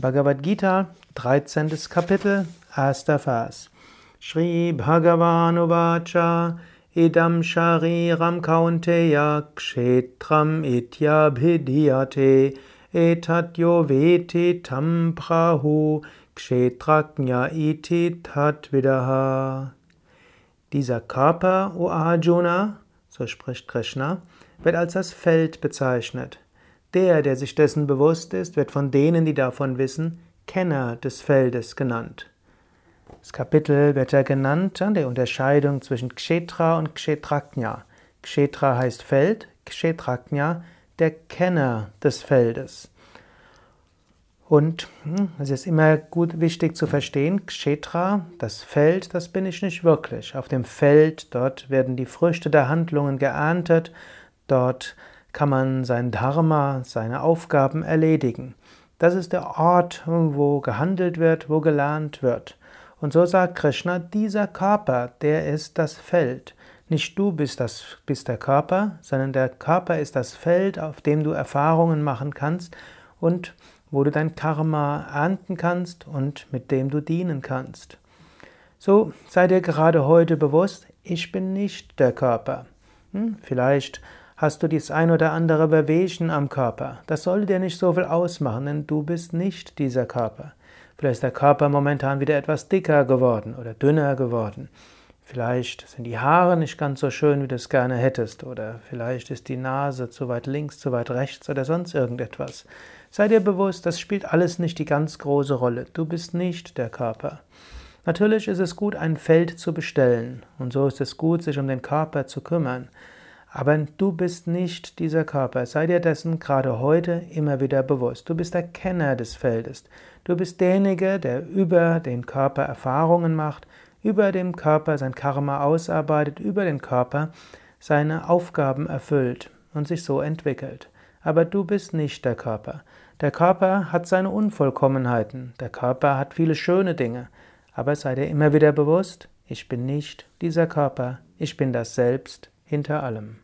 Bhagavad Gita, 13. Kapitel, 1. Vers. Shri Bhagavan Uvacha Idam Shariram Kaunteya Kshetram Ityabhidiyate Etat Veti Tam Prahu Kshetraknya Iti Tatvidaha Dieser Körper, O Arjuna, so spricht Krishna, wird als das Feld bezeichnet. Der, der sich dessen bewusst ist, wird von denen, die davon wissen, Kenner des Feldes genannt. Das Kapitel wird ja genannt an der Unterscheidung zwischen Kshetra und Kshetraknya. Kshetra heißt Feld, Kshetraknya der Kenner des Feldes. Und hm, es ist immer gut wichtig zu verstehen, Kshetra, das Feld, das bin ich nicht wirklich. Auf dem Feld, dort werden die Früchte der Handlungen geerntet, dort kann man sein Dharma, seine Aufgaben erledigen. Das ist der Ort, wo gehandelt wird, wo gelernt wird. Und so sagt Krishna, dieser Körper, der ist das Feld. Nicht du bist, das, bist der Körper, sondern der Körper ist das Feld, auf dem du Erfahrungen machen kannst und wo du dein Karma ernten kannst und mit dem du dienen kannst. So sei dir gerade heute bewusst, ich bin nicht der Körper. Hm, vielleicht hast du dies ein oder andere Bewegen am Körper. Das soll dir nicht so viel ausmachen, denn du bist nicht dieser Körper. Vielleicht ist der Körper momentan wieder etwas dicker geworden oder dünner geworden. Vielleicht sind die Haare nicht ganz so schön, wie du es gerne hättest. Oder vielleicht ist die Nase zu weit links, zu weit rechts oder sonst irgendetwas. Sei dir bewusst, das spielt alles nicht die ganz große Rolle. Du bist nicht der Körper. Natürlich ist es gut, ein Feld zu bestellen. Und so ist es gut, sich um den Körper zu kümmern. Aber du bist nicht dieser Körper. Sei dir dessen gerade heute immer wieder bewusst. Du bist der Kenner des Feldes. Du bist derjenige, der über den Körper Erfahrungen macht, über den Körper sein Karma ausarbeitet, über den Körper seine Aufgaben erfüllt und sich so entwickelt. Aber du bist nicht der Körper. Der Körper hat seine Unvollkommenheiten. Der Körper hat viele schöne Dinge. Aber sei dir immer wieder bewusst, ich bin nicht dieser Körper. Ich bin das Selbst hinter allem.